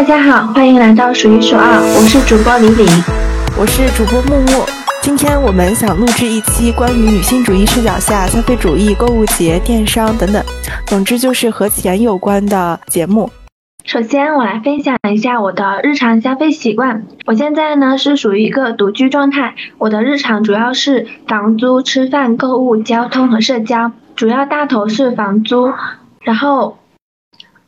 大家好，欢迎来到数一数二，我是主播李李，我是主播木木。今天我们想录制一期关于女性主义视角下消费主义、购物节、电商等等，总之就是和钱有关的节目。首先，我来分享一下我的日常消费习惯。我现在呢是属于一个独居状态，我的日常主要是房租、吃饭、购物、交通和社交，主要大头是房租，然后，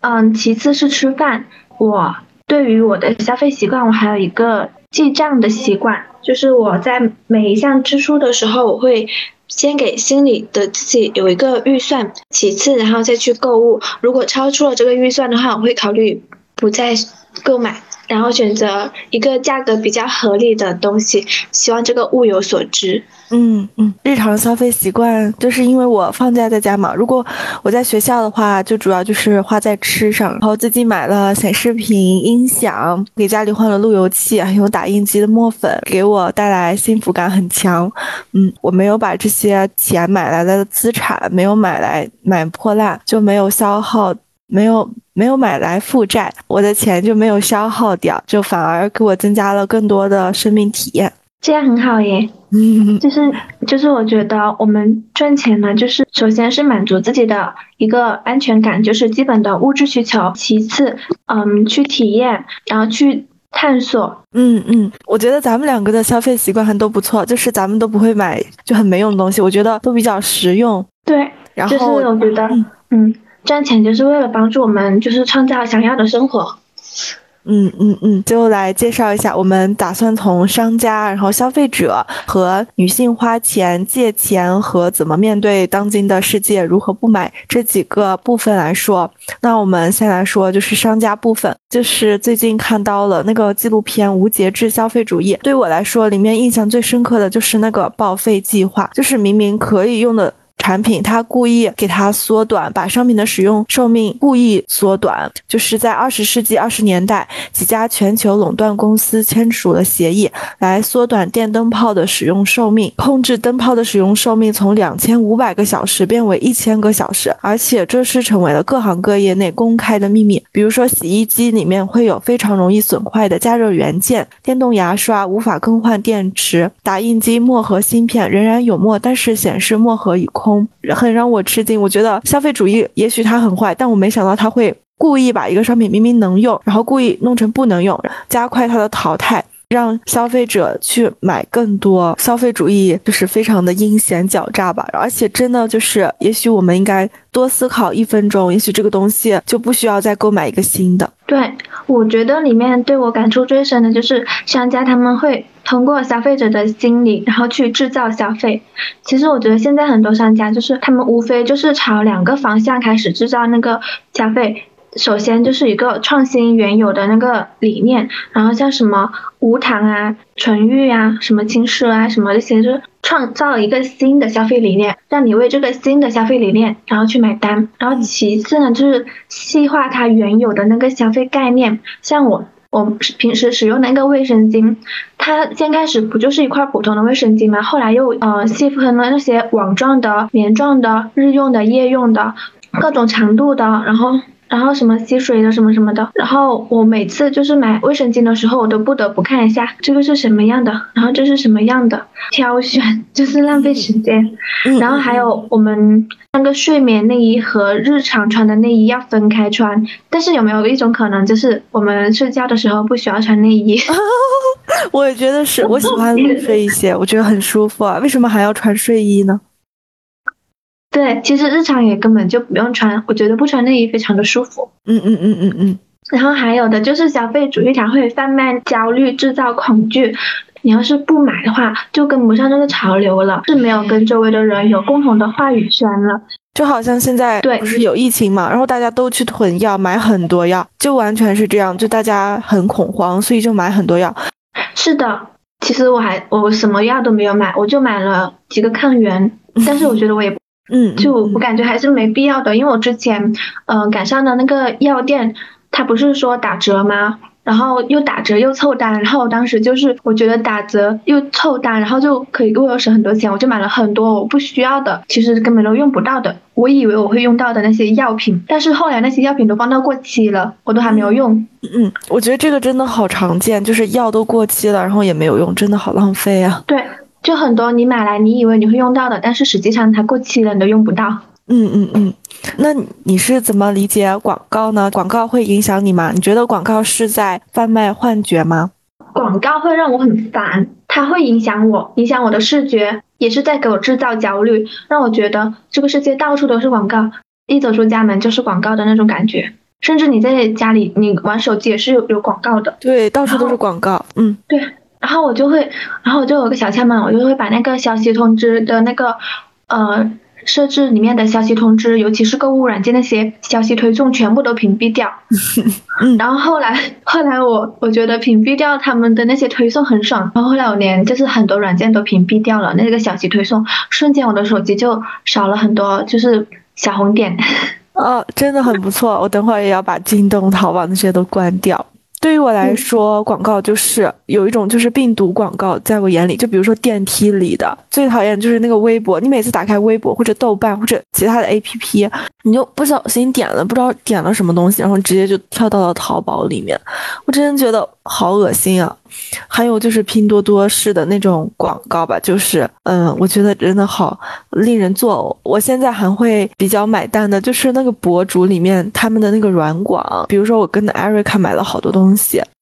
嗯，其次是吃饭。我对于我的消费习惯，我还有一个记账的习惯，就是我在每一项支出的时候，我会先给心里的自己有一个预算，其次然后再去购物。如果超出了这个预算的话，我会考虑不再购买。然后选择一个价格比较合理的东西，希望这个物有所值。嗯嗯，日常消费习惯就是因为我放假在家嘛，如果我在学校的话，就主要就是花在吃上。然后最近买了显示屏、音响，给家里换了路由器，还有打印机的墨粉，给我带来幸福感很强。嗯，我没有把这些钱买来的资产，没有买来买破烂，就没有消耗。没有没有买来负债，我的钱就没有消耗掉，就反而给我增加了更多的生命体验，这样很好耶。嗯就是就是我觉得我们赚钱呢，就是首先是满足自己的一个安全感，就是基本的物质需求，其次嗯去体验，然后去探索。嗯嗯，我觉得咱们两个的消费习惯还都不错，就是咱们都不会买就很没用的东西，我觉得都比较实用。对，然后我觉得嗯。赚钱就是为了帮助我们，就是创造想要的生活。嗯嗯嗯，就来介绍一下，我们打算从商家、然后消费者和女性花钱、借钱和怎么面对当今的世界，如何不买这几个部分来说。那我们先来说，就是商家部分，就是最近看到了那个纪录片《无节制消费主义》，对我来说，里面印象最深刻的就是那个报废计划，就是明明可以用的。产品，它故意给它缩短，把商品的使用寿命故意缩短，就是在二十世纪二十年代，几家全球垄断公司签署了协议，来缩短电灯泡的使用寿命，控制灯泡的使用寿命从两千五百个小时变为一千个小时，而且这是成为了各行各业内公开的秘密。比如说，洗衣机里面会有非常容易损坏的加热元件，电动牙刷无法更换电池，打印机墨盒芯片仍然有墨，但是显示墨盒已空。很让我吃惊，我觉得消费主义也许它很坏，但我没想到它会故意把一个商品明明能用，然后故意弄成不能用，加快它的淘汰，让消费者去买更多。消费主义就是非常的阴险狡诈吧，而且真的就是，也许我们应该多思考一分钟，也许这个东西就不需要再购买一个新的。对，我觉得里面对我感触最深的就是商家他们会。通过消费者的心理，然后去制造消费。其实我觉得现在很多商家就是他们无非就是朝两个方向开始制造那个消费。首先就是一个创新原有的那个理念，然后像什么无糖啊、纯欲啊、什么轻奢啊什么这些，就是创造一个新的消费理念，让你为这个新的消费理念然后去买单。然后其次呢，就是细化它原有的那个消费概念，像我。我平时使用那个卫生巾，它先开始不就是一块普通的卫生巾吗？后来又呃细分了那些网状的、棉状的、日用的、夜用的，各种长度的，然后。然后什么吸水的什么什么的，然后我每次就是买卫生巾的时候，我都不得不看一下这个是什么样的，然后这是什么样的，挑选就是浪费时间。然后还有我们那个睡眠内衣和日常穿的内衣要分开穿，但是有没有一种可能，就是我们睡觉的时候不需要穿内衣？我也觉得是，我喜欢睡一些，我觉得很舒服啊，为什么还要穿睡衣呢？对，其实日常也根本就不用穿，我觉得不穿内衣非常的舒服。嗯嗯嗯嗯嗯。然后还有的就是消费主义，它会贩卖焦虑，制造恐惧。你要是不买的话，就跟不上这个潮流了，是没有跟周围的人有共同的话语权了。就好像现在不是有疫情嘛，然后大家都去囤药，买很多药，就完全是这样，就大家很恐慌，所以就买很多药。是的，其实我还我什么药都没有买，我就买了几个抗原，但是我觉得我也。嗯，就我感觉还是没必要的，因为我之前，嗯，赶上的那个药店，他不是说打折吗？然后又打折又凑单，然后我当时就是我觉得打折又凑单，然后就可以为我省很多钱，我就买了很多我不需要的，其实根本都用不到的，我以为我会用到的那些药品，但是后来那些药品都放到过期了，我都还没有用。嗯，我觉得这个真的好常见，就是药都过期了，然后也没有用，真的好浪费啊。对，就很多你买来你以为你会用到的，但是实际上它过期了，你都用不到。嗯嗯嗯，那你是怎么理解广告呢？广告会影响你吗？你觉得广告是在贩卖幻觉吗？广告会让我很烦，它会影响我，影响我的视觉，也是在给我制造焦虑，让我觉得这个世界到处都是广告，一走出家门就是广告的那种感觉。甚至你在家里，你玩手机也是有有广告的。对，到处都是广告。嗯，对。然后我就会，然后我就有个小窍门，我就会把那个消息通知的那个，呃。设置里面的消息通知，尤其是购物软件那些消息推送，全部都屏蔽掉。然后后来，后来我我觉得屏蔽掉他们的那些推送很爽。然后后来我连就是很多软件都屏蔽掉了那个消息推送，瞬间我的手机就少了很多就是小红点。哦，真的很不错。我等会儿也要把京东、淘宝那些都关掉。对于我来说，广告就是有一种就是病毒广告，在我眼里，就比如说电梯里的，最讨厌就是那个微博。你每次打开微博或者豆瓣或者其他的 APP，你就不小心点了，不知道点了什么东西，然后直接就跳到了淘宝里面。我真的觉得好恶心啊！还有就是拼多多式的那种广告吧，就是嗯，我觉得真的好令人作呕。我现在还会比较买单的，就是那个博主里面他们的那个软广，比如说我跟艾瑞卡买了好多东西，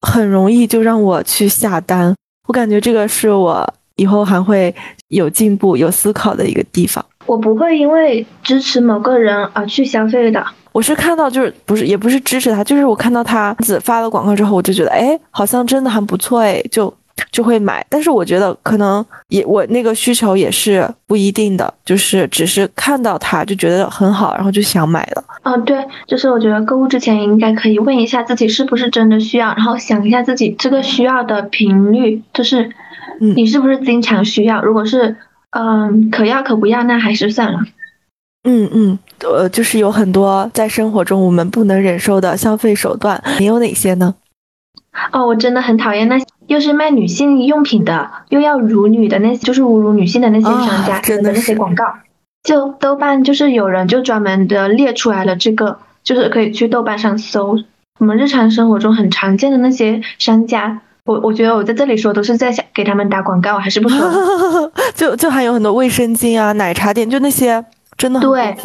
很容易就让我去下单。我感觉这个是我以后还会有进步、有思考的一个地方。我不会因为支持某个人而去消费的。我是看到，就是不是也不是支持他，就是我看到他子发了广告之后，我就觉得，哎，好像真的还不错，哎，就就会买。但是我觉得可能也我那个需求也是不一定的，就是只是看到它就觉得很好，然后就想买了。嗯，对，就是我觉得购物之前应该可以问一下自己是不是真的需要，然后想一下自己这个需要的频率，就是你是不是经常需要？如果是嗯可要可不要，那还是算了。嗯嗯，呃，就是有很多在生活中我们不能忍受的消费手段，你有哪些呢？哦，我真的很讨厌那又是卖女性用品的，又要辱女的那些，就是侮辱女性的那些商家真的那些广告。就豆瓣就是有人就专门的列出来了，这个就是可以去豆瓣上搜，我们日常生活中很常见的那些商家。我我觉得我在这里说都是在想给他们打广告，还是不说。就就还有很多卫生巾啊、奶茶店，就那些。真的对，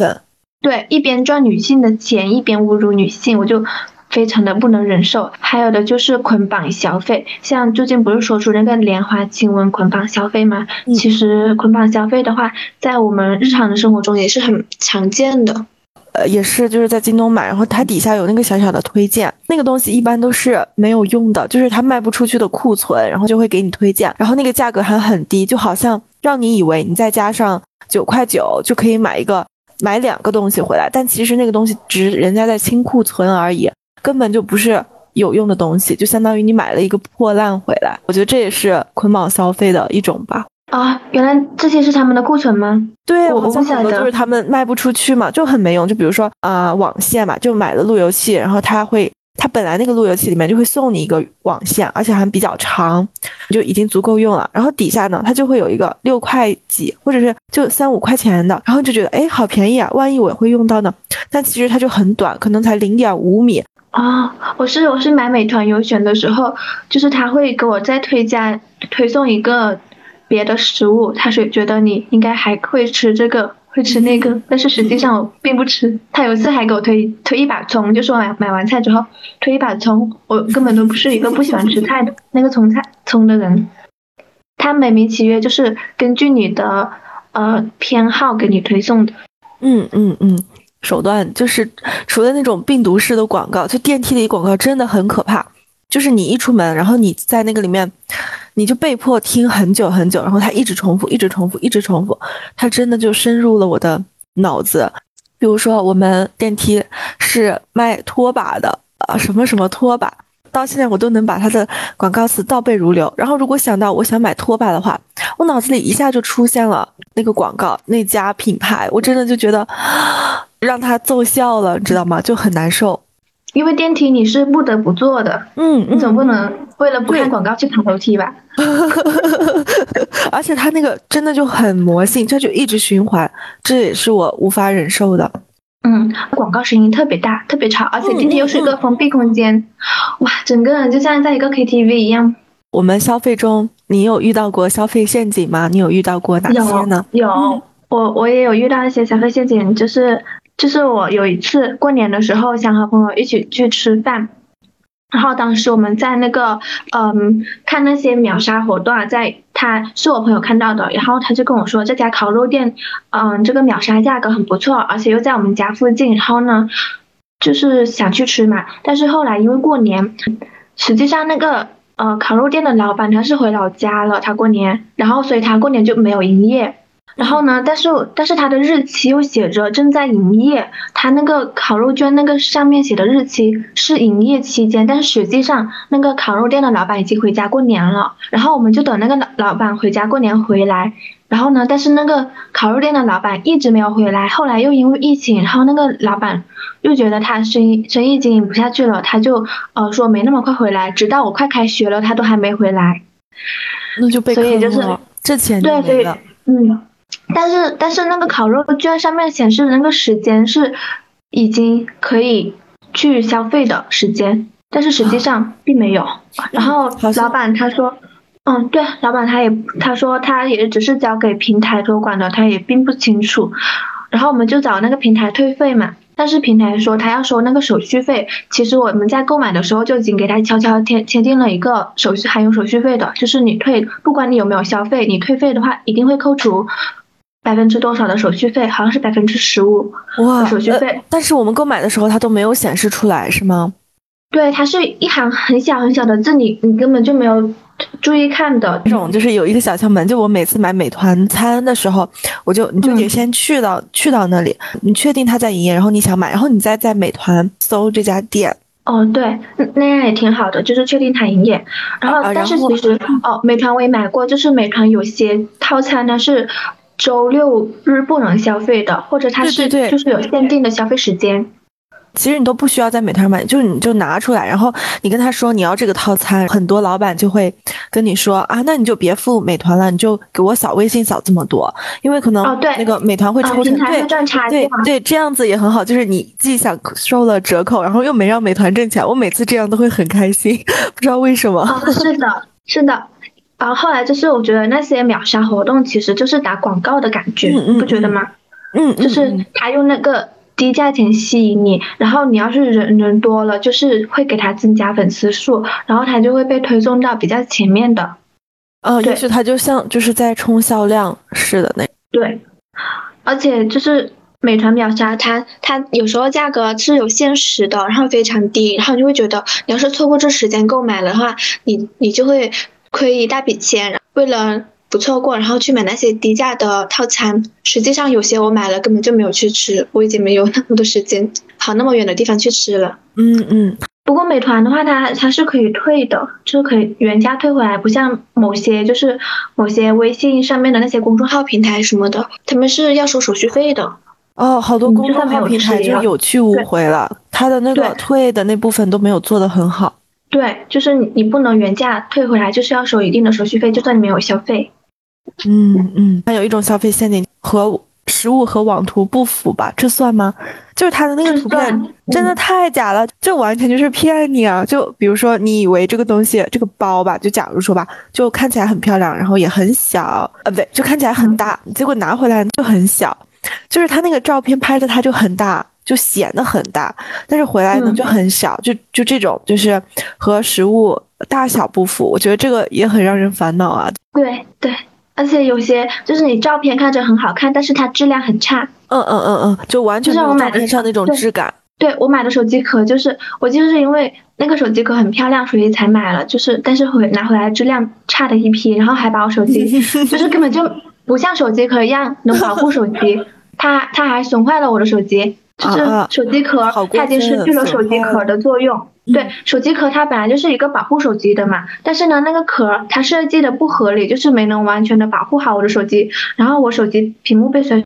对，一边赚女性的钱，一边侮辱女性，我就非常的不能忍受。还有的就是捆绑消费，像最近不是说出那个莲花清瘟捆绑消费吗？其实捆绑消费的话，在我们日常的生活中也是很常见的。呃，也是就是在京东买，然后它底下有那个小小的推荐，那个东西一般都是没有用的，就是它卖不出去的库存，然后就会给你推荐，然后那个价格还很低，就好像让你以为你再加上。九块九就可以买一个买两个东西回来，但其实那个东西只是人家在清库存而已，根本就不是有用的东西，就相当于你买了一个破烂回来。我觉得这也是捆绑消费的一种吧。啊，原来这些是他们的库存吗？对，我不晓得，就是他们卖不出去嘛，就很没用。就比如说啊，网线嘛，就买了路由器，然后他会。它本来那个路由器里面就会送你一个网线，而且还比较长，就已经足够用了。然后底下呢，它就会有一个六块几，或者是就三五块钱的，然后就觉得哎，好便宜啊！万一我会用到呢？但其实它就很短，可能才零点五米啊。我是我是买美团优选的时候，就是他会给我再推加推送一个别的食物，他是觉得你应该还会吃这个。会吃那个，但是实际上我并不吃。他有一次还给我推推一把葱，就说买买完菜之后推一把葱，我根本都不是一个不喜欢吃菜的那个葱菜葱的人。他美名其曰就是根据你的呃偏好给你推送的。嗯嗯嗯，手段就是除了那种病毒式的广告，就电梯里广告真的很可怕。就是你一出门，然后你在那个里面。你就被迫听很久很久，然后它一直重复，一直重复，一直重复，它真的就深入了我的脑子。比如说，我们电梯是卖拖把的啊，什么什么拖把，到现在我都能把它的广告词倒背如流。然后，如果想到我想买拖把的话，我脑子里一下就出现了那个广告那家品牌，我真的就觉得让他奏效了，你知道吗？就很难受。因为电梯你是不得不坐的，嗯，你总不能为了不看广告去爬楼梯吧？而且它那个真的就很魔性，这就一直循环，这也是我无法忍受的。嗯，广告声音特别大，特别吵，而且电梯又是一个封闭空间，哇，整个人就像在一个 KTV 一样。我们消费中，你有遇到过消费陷阱吗？你有遇到过哪些呢？有，我我也有遇到一些消费陷阱，就是就是我有一次过年的时候想和朋友一起去吃饭。然后当时我们在那个，嗯，看那些秒杀活动，在他是我朋友看到的，然后他就跟我说这家烤肉店，嗯，这个秒杀价格很不错，而且又在我们家附近，然后呢，就是想去吃嘛。但是后来因为过年，实际上那个呃烤肉店的老板他是回老家了，他过年，然后所以他过年就没有营业。然后呢？但是但是它的日期又写着正在营业，它那个烤肉卷那个上面写的日期是营业期间，但是实际上那个烤肉店的老板已经回家过年了。然后我们就等那个老老板回家过年回来。然后呢？但是那个烤肉店的老板一直没有回来。后来又因为疫情，然后那个老板又觉得他生意生意经营不下去了，他就呃说没那么快回来，直到我快开学了，他都还没回来。那就被坑了，这钱就没了。嗯。但是但是那个烤肉券上面显示的那个时间是已经可以去消费的时间，但是实际上并没有。然后老板他说，嗯，对，老板他也他说他也只是交给平台托管的，他也并不清楚。然后我们就找那个平台退费嘛，但是平台说他要收那个手续费。其实我们在购买的时候就已经给他悄悄签签订了一个手续含有手续费的，就是你退，不管你有没有消费，你退费的话一定会扣除。百分之多少的手续费？好像是百分之十五哇，手续费。但是我们购买的时候，它都没有显示出来，是吗？对，它是一行很小很小的字，你你根本就没有注意看的。这种就是有一个小窍门，就我每次买美团餐的时候，我就你就得先去到去到那里，你确定它在营业，然后你想买，然后你再在美团搜这家店。哦，对，那样也挺好的，就是确定它营业。然后，但是其实哦，美团我也买过，就是美团有些套餐呢是。周六日不能消费的，或者它是就是有限定的消费时间。其实你都不需要在美团买，就是你就拿出来，然后你跟他说你要这个套餐，很多老板就会跟你说啊，那你就别付美团了，你就给我扫微信扫这么多，因为可能那个美团会抽成，对对对，这样子也很好，就是你既享受了折扣，然后又没让美团挣钱，我每次这样都会很开心，不知道为什么。是的，是的。然后后来就是，我觉得那些秒杀活动其实就是打广告的感觉，你不觉得吗？嗯，就是他用那个低价钱吸引你，然后你要是人人多了，就是会给他增加粉丝数，然后他就会被推送到比较前面的。呃，也许他就像就是在冲销量似的那。对，而且就是美团秒杀，它它有时候价格是有限时的，然后非常低，然后你就会觉得，你要是错过这时间购买的话，你你就会。亏一大笔钱，为了不错过，然后去买那些低价的套餐。实际上有些我买了根本就没有去吃，我已经没有那么多时间跑那么远的地方去吃了。嗯嗯。不过美团的话，它它是可以退的，就是可以原价退回来，不像某些就是某些微信上面的那些公众号平台什么的，他们是要收手续费的。哦，好多公众号平台就有去无回了，它的那个退的那部分都没有做的很好。对，就是你你不能原价退回来，就是要收一定的手续费，就算你没有消费。嗯嗯，还有一种消费陷阱和实物和网图不符吧？这算吗？就是它的那个图片真的太假了，这完全就是骗你啊！就比如说你以为这个东西这个包吧，就假如说吧，就看起来很漂亮，然后也很小，呃，不对，就看起来很大，结果拿回来就很小，就是它那个照片拍的它就很大。就显得很大，但是回来呢就很小，就就这种就是和实物大小不符，我觉得这个也很让人烦恼啊。对对，而且有些就是你照片看着很好看，但是它质量很差。嗯嗯嗯嗯，就完全没有照片上那种质感。对我买的手机壳就是我就是因为那个手机壳很漂亮，所以才买了，就是但是回拿回来质量差的一批，然后还把我手机 就是根本就不像手机壳一样能保护手机，它它还损坏了我的手机。就是手机壳，它已经失去了手机壳的作用。对，手机壳它本来就是一个保护手机的嘛，但是呢，那个壳它设计的不合理，就是没能完全的保护好我的手机，然后我手机屏幕被摔，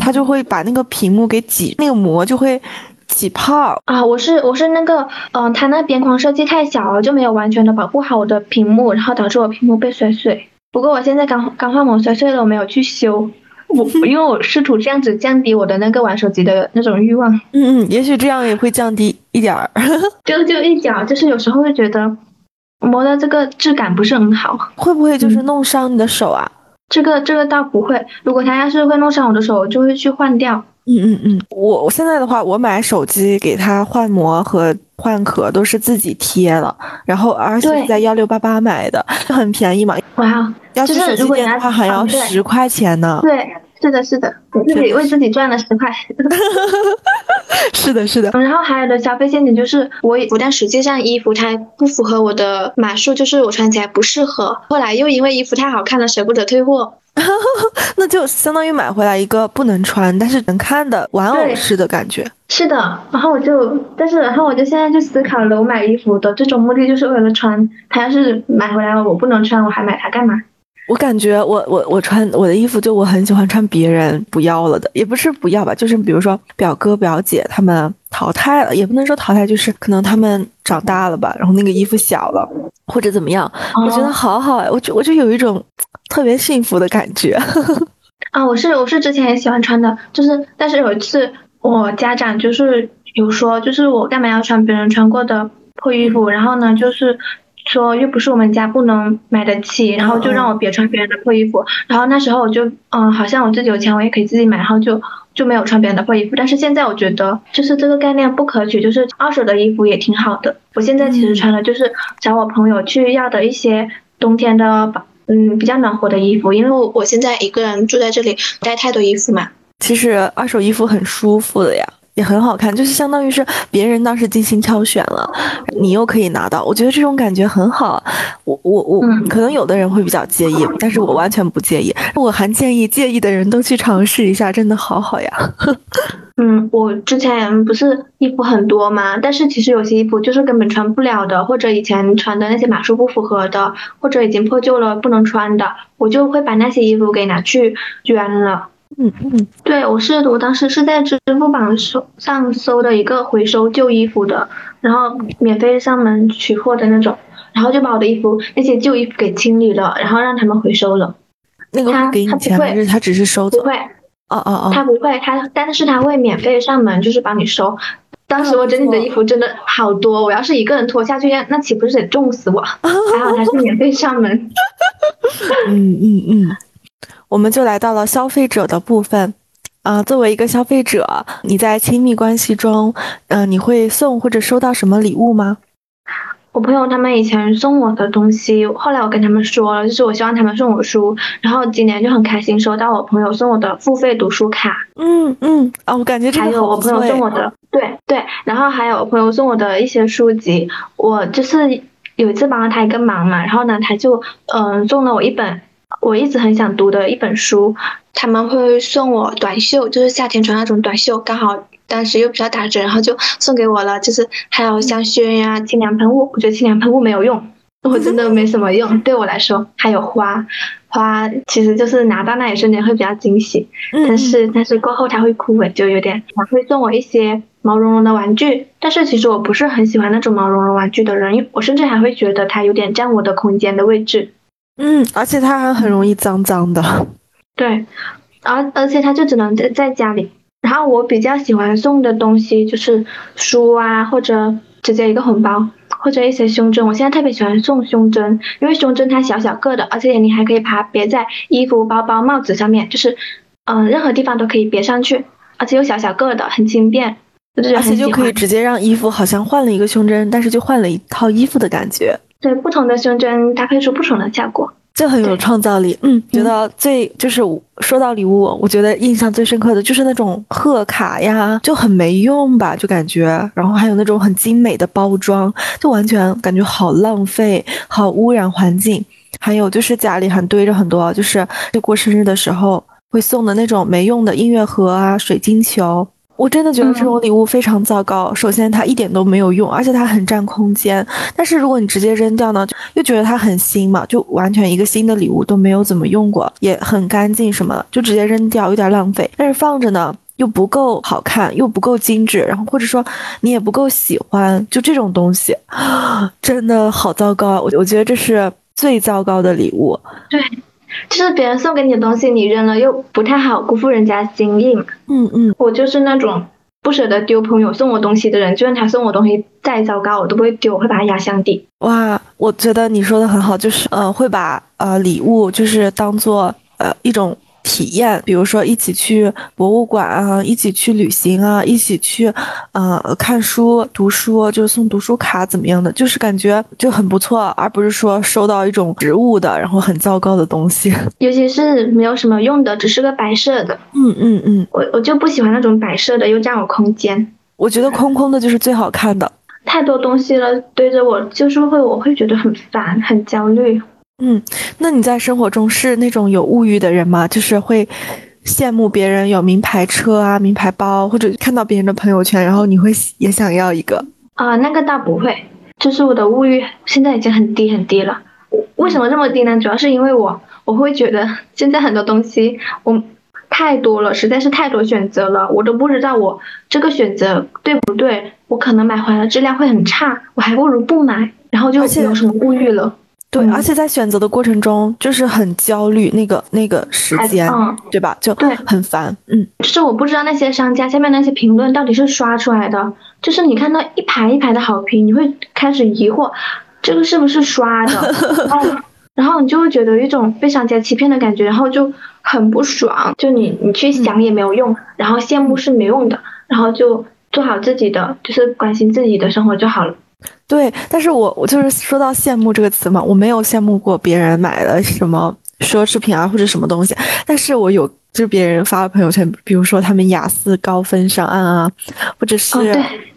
它就会把那个屏幕给挤，那个膜就会起泡啊！我是我是那个，嗯，它那边框设计太小了，就没有完全的保护好我的屏幕，然后导致我屏幕被摔碎。不过我现在刚刚换膜摔碎了，我没有去修。我因为我试图这样子降低我的那个玩手机的那种欲望。嗯嗯，也许这样也会降低一点儿。就就一点儿，就是有时候会觉得磨的这个质感不是很好。会不会就是弄伤你的手啊？这个这个倒不会。如果它要是会弄伤我的手，我就会去换掉。嗯嗯嗯，我我现在的话，我买手机给它换膜和换壳都是自己贴了，然后而且是在幺六八八买的，就很便宜嘛。哇，要是手机店的话还要十块钱呢。对。是的，是的，自己为自己赚了十块。是的，是的。然后还有的消费陷阱就是，我我但实际上衣服它不符合我的码数，就是我穿起来不适合。后来又因为衣服太好看了，舍不得退货。那就相当于买回来一个不能穿，但是能看的玩偶式的感觉。是的，然后我就，但是然后我就现在就思考了，我买衣服的最终目的就是为了穿。它要是买回来了我不能穿，我还买它干嘛？我感觉我我我穿我的衣服，就我很喜欢穿别人不要了的，也不是不要吧，就是比如说表哥表姐他们淘汰了，也不能说淘汰，就是可能他们长大了吧，然后那个衣服小了或者怎么样，我觉得好好哎，我就我就有一种特别幸福的感觉。啊，我是我是之前也喜欢穿的，就是但是有一次我家长就是有说，就是我干嘛要穿别人穿过的破衣服，然后呢就是。说又不是我们家不能买得起，然后就让我别穿别人的破衣服。然后那时候我就嗯，好像我自己有钱，我也可以自己买，然后就就没有穿别人的破衣服。但是现在我觉得就是这个概念不可取，就是二手的衣服也挺好的。我现在其实穿的就是找我朋友去要的一些冬天的嗯比较暖和的衣服，因为我我现在一个人住在这里，带太多衣服嘛。其实二手衣服很舒服的呀。也很好看，就是相当于是别人当时精心挑选了，你又可以拿到，我觉得这种感觉很好。我我我，可能有的人会比较介意，但是我完全不介意。我还建议介意的人都去尝试一下，真的好好呀。嗯，我之前不是衣服很多吗？但是其实有些衣服就是根本穿不了的，或者以前穿的那些码数不符合的，或者已经破旧了不能穿的，我就会把那些衣服给拿去捐了。嗯嗯，对我是，我当时是在支付宝搜上搜的一个回收旧衣服的，然后免费上门取货的那种，然后就把我的衣服那些旧衣服给清理了，然后让他们回收了。那个他给你钱还是他只是收走？不会，哦哦哦，他不会，他但是他会免费上门，就是帮你收。当时我整理的衣服真的好多，我要是一个人拖下去，那岂不是得重死我？还好他是免费上门。嗯 嗯嗯。我们就来到了消费者的部分，啊，作为一个消费者，你在亲密关系中，嗯，你会送或者收到什么礼物吗？我朋友他们以前送我的东西，后来我跟他们说了，就是我希望他们送我书，然后今年就很开心收到我朋友送我的付费读书卡。嗯嗯，啊，我感觉还有我朋友送我的，对对，然后还有我朋友送我的一些书籍，我就是有一次帮了他一个忙嘛，然后呢，他就嗯送了我一本。我一直很想读的一本书，他们会送我短袖，就是夏天穿那种短袖，刚好当时又比较打折，然后就送给我了。就是还有香薰呀、清凉喷雾，我觉得清凉喷雾没有用，我真的没什么用，对我来说。还有花，花其实就是拿到那一瞬间会比较惊喜，但是但是过后它会枯萎，就有点。还会送我一些毛茸茸的玩具，但是其实我不是很喜欢那种毛茸茸玩具的人，我甚至还会觉得它有点占我的空间的位置。嗯，而且它还很容易脏脏的。对，而而且它就只能在在家里。然后我比较喜欢送的东西就是书啊，或者直接一个红包，或者一些胸针。我现在特别喜欢送胸针，因为胸针它小小个的，而且你还可以把它别在衣服、包包、帽子上面，就是嗯，任何地方都可以别上去，而且又小小个的，很轻便。而且就可以直接让衣服好像换了一个胸针，但是就换了一套衣服的感觉。对不同的胸针搭配出不同的效果，就很有创造力。嗯，觉得最就是说到礼物，我觉得印象最深刻的就是那种贺卡呀，就很没用吧，就感觉。然后还有那种很精美的包装，就完全感觉好浪费，好污染环境。还有就是家里还堆着很多，就是过生日的时候会送的那种没用的音乐盒啊、水晶球。我真的觉得这种礼物非常糟糕。首先，它一点都没有用，而且它很占空间。但是，如果你直接扔掉呢，又觉得它很新嘛，就完全一个新的礼物都没有怎么用过，也很干净什么的，就直接扔掉，有点浪费。但是放着呢，又不够好看，又不够精致，然后或者说你也不够喜欢，就这种东西，真的好糟糕啊！我我觉得这是最糟糕的礼物。对，就是别人送给你的东西，你扔了又不太好，辜负人家心意嘛。嗯嗯，我就是那种不舍得丢朋友送我东西的人，就算他送我东西再糟糕，我都不会丢，我会把它压箱底。哇，我觉得你说的很好，就是呃，会把呃礼物就是当做呃一种。体验，比如说一起去博物馆啊，一起去旅行啊，一起去，呃，看书、读书，就是送读书卡怎么样的，就是感觉就很不错，而不是说收到一种植物的，然后很糟糕的东西。尤其是没有什么用的，只是个摆设的。嗯嗯嗯，我我就不喜欢那种摆设的，又占我空间。我觉得空空的就是最好看的。太多东西了，堆着我就是会，我会觉得很烦，很焦虑。嗯，那你在生活中是那种有物欲的人吗？就是会羡慕别人有名牌车啊、名牌包，或者看到别人的朋友圈，然后你会也想要一个啊？那个倒不会，就是我的物欲现在已经很低很低了。为什么这么低呢？主要是因为我我会觉得 现在很多东西我太多了，实在是太多选择了，我都不知道我这个选择对不对。我可能买回来质量会很差，我还不如不买，然后就没有什么物欲了。对，而且在选择的过程中，就是很焦虑，那个那个时间，对吧？就对，很烦。嗯，就是我不知道那些商家下面那些评论到底是刷出来的，就是你看到一排一排的好评，你会开始疑惑，这个是不是刷的？然后你就会觉得一种被商家欺骗的感觉，然后就很不爽。就你你去想也没有用，然后羡慕是没用的，然后就做好自己的，就是关心自己的生活就好了。对，但是我我就是说到羡慕这个词嘛，我没有羡慕过别人买了什么奢侈品啊或者什么东西，但是我有就是别人发了朋友圈，比如说他们雅思高分上岸啊，或者是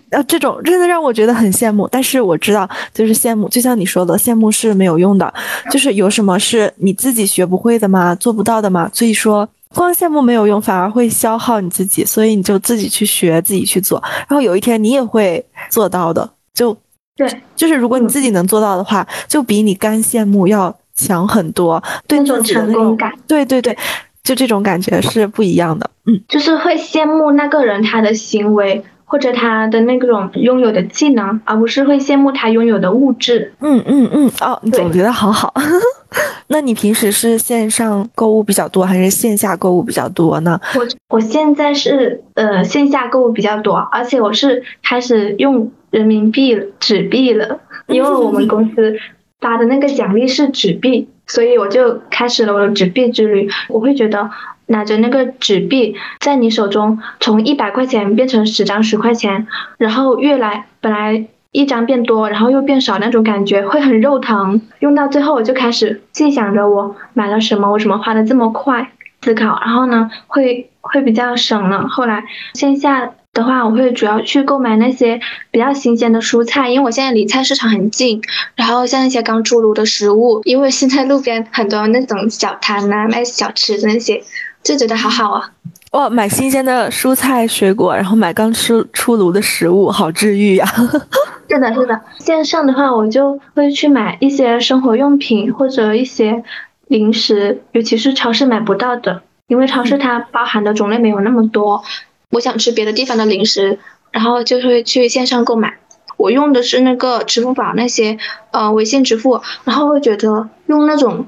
啊这种真的让我觉得很羡慕。但是我知道，就是羡慕，就像你说的，羡慕是没有用的，就是有什么是你自己学不会的吗？做不到的吗？所以说光羡慕没有用，反而会消耗你自己，所以你就自己去学，自己去做，然后有一天你也会做到的，就。对，就是如果你自己能做到的话，就比你干羡慕要强很多。对那种成功感，对对对，就这种感觉是不一样的。嗯，就是会羡慕那个人他的行为或者他的那种拥有的技能，而不是会羡慕他拥有的物质。嗯嗯嗯，哦，你总结的好好。那你平时是线上购物比较多，还是线下购物比较多呢？我我现在是呃线下购物比较多，而且我是开始用。人民币纸币了，因为我们公司发的那个奖励是纸币，所以我就开始了我的纸币之旅。我会觉得拿着那个纸币在你手中，从一百块钱变成十张十块钱，然后越来本来一张变多，然后又变少那种感觉会很肉疼。用到最后，我就开始细想着我买了什么，我怎么花的这么快，思考，然后呢会会比较省了。后来线下。的话，我会主要去购买那些比较新鲜的蔬菜，因为我现在离菜市场很近。然后像一些刚出炉的食物，因为现在路边很多那种小摊啊，卖小吃的那些，就觉得好好啊。哇，买新鲜的蔬菜水果，然后买刚出出炉的食物，好治愈呀。是的，是的。线上的话，我就会去买一些生活用品或者一些零食，尤其是超市买不到的，因为超市它包含的种类没有那么多。我想吃别的地方的零食，然后就会去线上购买。我用的是那个支付宝那些，呃，微信支付，然后会觉得用那种，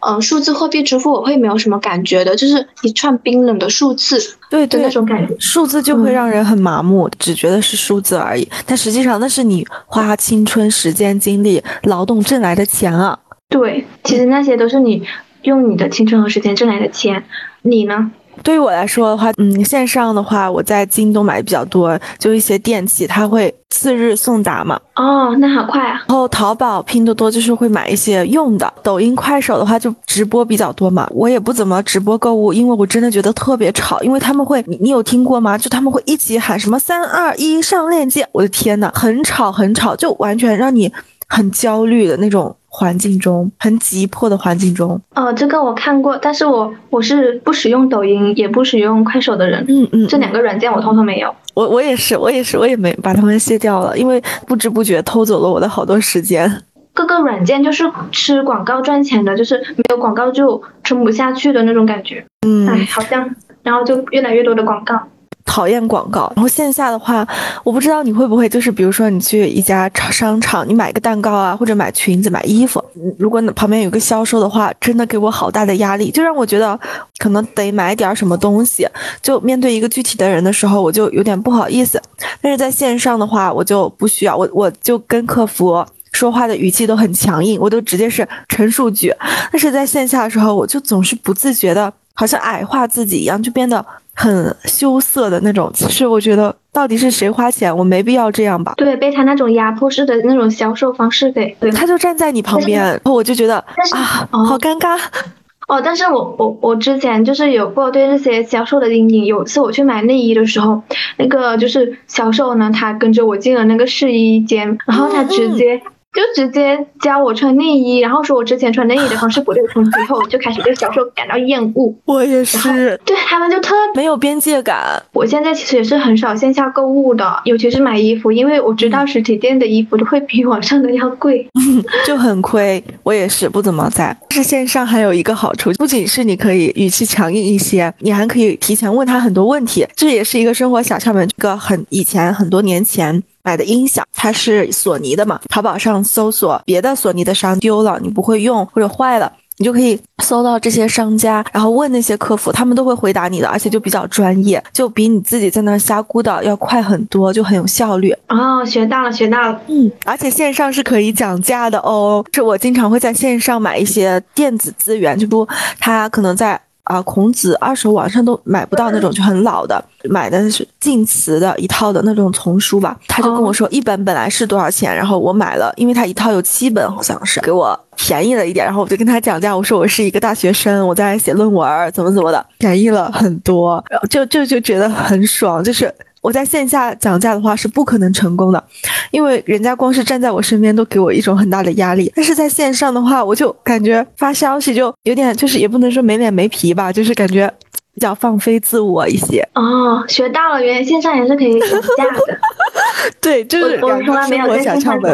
呃，数字货币支付我会没有什么感觉的，就是一串冰冷的数字，对对，那种感觉，数字就会让人很麻木，只觉得是数字而已。但实际上那是你花青春、时间、精力、劳动挣来的钱啊。对，其实那些都是你用你的青春和时间挣来的钱。你呢？对于我来说的话，嗯，线上的话，我在京东买的比较多，就一些电器，它会次日送达嘛。哦，那好快啊！然后淘宝、拼多多就是会买一些用的。抖音、快手的话就直播比较多嘛。我也不怎么直播购物，因为我真的觉得特别吵，因为他们会，你你有听过吗？就他们会一起喊什么三二一上链接，我的天呐，很吵很吵，就完全让你很焦虑的那种。环境中很急迫的环境中，哦，这个我看过，但是我我是不使用抖音，也不使用快手的人，嗯嗯，这两个软件我通通没有。我我也是，我也是，我也没把它们卸掉了，因为不知不觉偷走了我的好多时间。各个软件就是吃广告赚钱的，就是没有广告就撑不下去的那种感觉。嗯，哎，好像然后就越来越多的广告。讨厌广告。然后线下的话，我不知道你会不会，就是比如说你去一家商场，你买个蛋糕啊，或者买裙子、买衣服，如果旁边有个销售的话，真的给我好大的压力，就让我觉得可能得买点什么东西。就面对一个具体的人的时候，我就有点不好意思。但是在线上的话，我就不需要，我我就跟客服。说话的语气都很强硬，我都直接是陈述句。但是在线下的时候，我就总是不自觉的，好像矮化自己一样，就变得很羞涩的那种。其实我觉得，到底是谁花钱？我没必要这样吧？对，被他那种压迫式的那种销售方式给，对他就站在你旁边，然后我就觉得啊，好尴尬。哦，但是我我我之前就是有过对这些销售的阴影。有一次我去买内衣的时候，那个就是销售呢，他跟着我进了那个试衣间，然后他直接。就直接教我穿内衣，然后说我之前穿内衣的方式不对，从此以后就开始对销售感到厌恶。我也是，对他们就特没有边界感。我现在其实也是很少线下购物的，尤其是买衣服，因为我知道实体店的衣服都会比网上的要贵，就很亏。我也是不怎么在。但是线上还有一个好处，不仅是你可以语气强硬一些，你还可以提前问他很多问题，这也是一个生活小窍门。这个很以前很多年前。买的音响，它是索尼的嘛？淘宝上搜索别的索尼的商丢了，你不会用或者坏了，你就可以搜到这些商家，然后问那些客服，他们都会回答你的，而且就比较专业，就比你自己在那瞎估的要快很多，就很有效率。哦，学到了，学到了。嗯，而且线上是可以讲价的哦。是我经常会在线上买一些电子资源，就不，它可能在。啊，孔子二手网上都买不到那种就很老的，买的是晋祠的一套的那种丛书吧。他就跟我说，一本本来是多少钱，然后我买了，因为他一套有七本，好像是给我便宜了一点。然后我就跟他讲价，我说我是一个大学生，我在写论文，怎么怎么的，便宜了很多，然后就就就觉得很爽，就是。我在线下讲价的话是不可能成功的，因为人家光是站在我身边都给我一种很大的压力。但是在线上的话，我就感觉发消息就有点，就是也不能说没脸没皮吧，就是感觉比较放飞自我一些。哦，学到了，原来线上也是可以讲价的。对，就是我从来没有在线上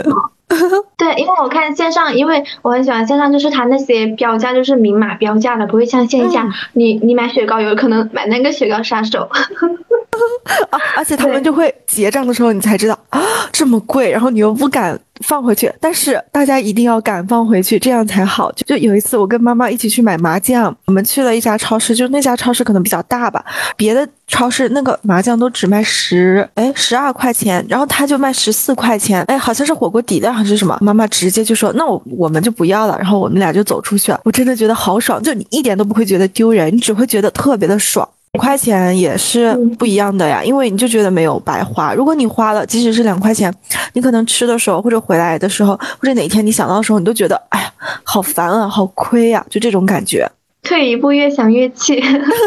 对，因为我看线上，因为我很喜欢线上，就是它那些标价就是明码标价的，不会像线下，你你买雪糕有可能买那个雪糕杀手。啊！而且他们就会结账的时候，你才知道啊，这么贵，然后你又不敢放回去。但是大家一定要敢放回去，这样才好。就就有一次，我跟妈妈一起去买麻将，我们去了一家超市，就那家超市可能比较大吧，别的超市那个麻将都只卖十哎十二块钱，然后他就卖十四块钱，哎，好像是火锅底料还是什么。妈妈直接就说：“那我我们就不要了。”然后我们俩就走出去了。我真的觉得好爽，就你一点都不会觉得丢人，你只会觉得特别的爽。五块钱也是不一样的呀，因为你就觉得没有白花。如果你花了，即使是两块钱，你可能吃的时候或者回来的时候，或者哪天你想到的时候，你都觉得哎呀，好烦啊，好亏呀，就这种感觉。退一步，越想越气，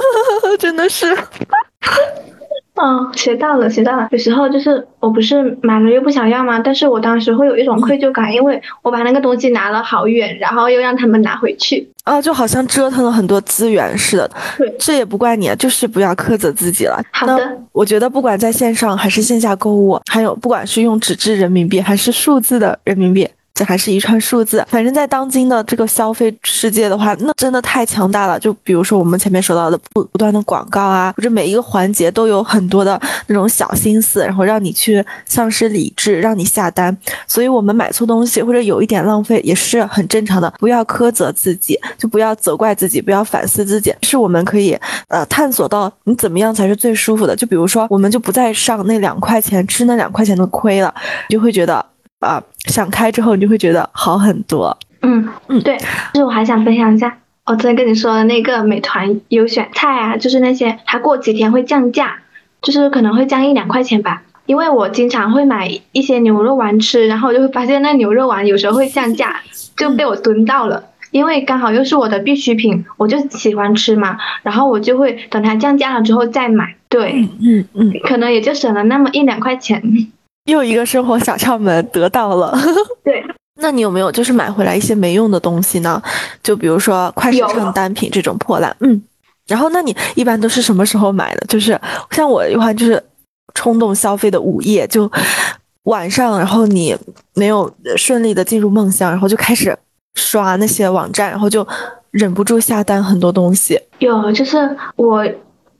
真的是。嗯，学到了，学到了。有时候就是我不是买了又不想要吗？但是我当时会有一种愧疚感，因为我把那个东西拿了好远，然后又让他们拿回去。啊，就好像折腾了很多资源似的。对，这也不怪你，就是不要苛责自己了。好的。我觉得不管在线上还是线下购物，还有不管是用纸质人民币还是数字的人民币。这还是一串数字，反正在当今的这个消费世界的话，那真的太强大了。就比如说我们前面说到的不不断的广告啊，或者每一个环节都有很多的那种小心思，然后让你去丧失理智，让你下单。所以我们买错东西或者有一点浪费也是很正常的，不要苛责自己，就不要责怪自己，不要反思自己，是我们可以呃探索到你怎么样才是最舒服的。就比如说，我们就不再上那两块钱吃那两块钱的亏了，就会觉得。啊，想开之后你就会觉得好很多。嗯嗯，对，就是我还想分享一下，我昨天跟你说的那个美团优选菜啊，就是那些它过几天会降价，就是可能会降一两块钱吧。因为我经常会买一些牛肉丸吃，然后我就会发现那牛肉丸有时候会降价，就被我蹲到了。因为刚好又是我的必需品，我就喜欢吃嘛，然后我就会等它降价了之后再买。对，嗯嗯，可能也就省了那么一两块钱。又一个生活小窍门得到了。对，那你有没有就是买回来一些没用的东西呢？就比如说快时尚单品这种破烂。嗯，然后那你一般都是什么时候买的？就是像我的话，就是冲动消费的午夜，就晚上，然后你没有顺利的进入梦乡，然后就开始刷那些网站，然后就忍不住下单很多东西。有，就是我。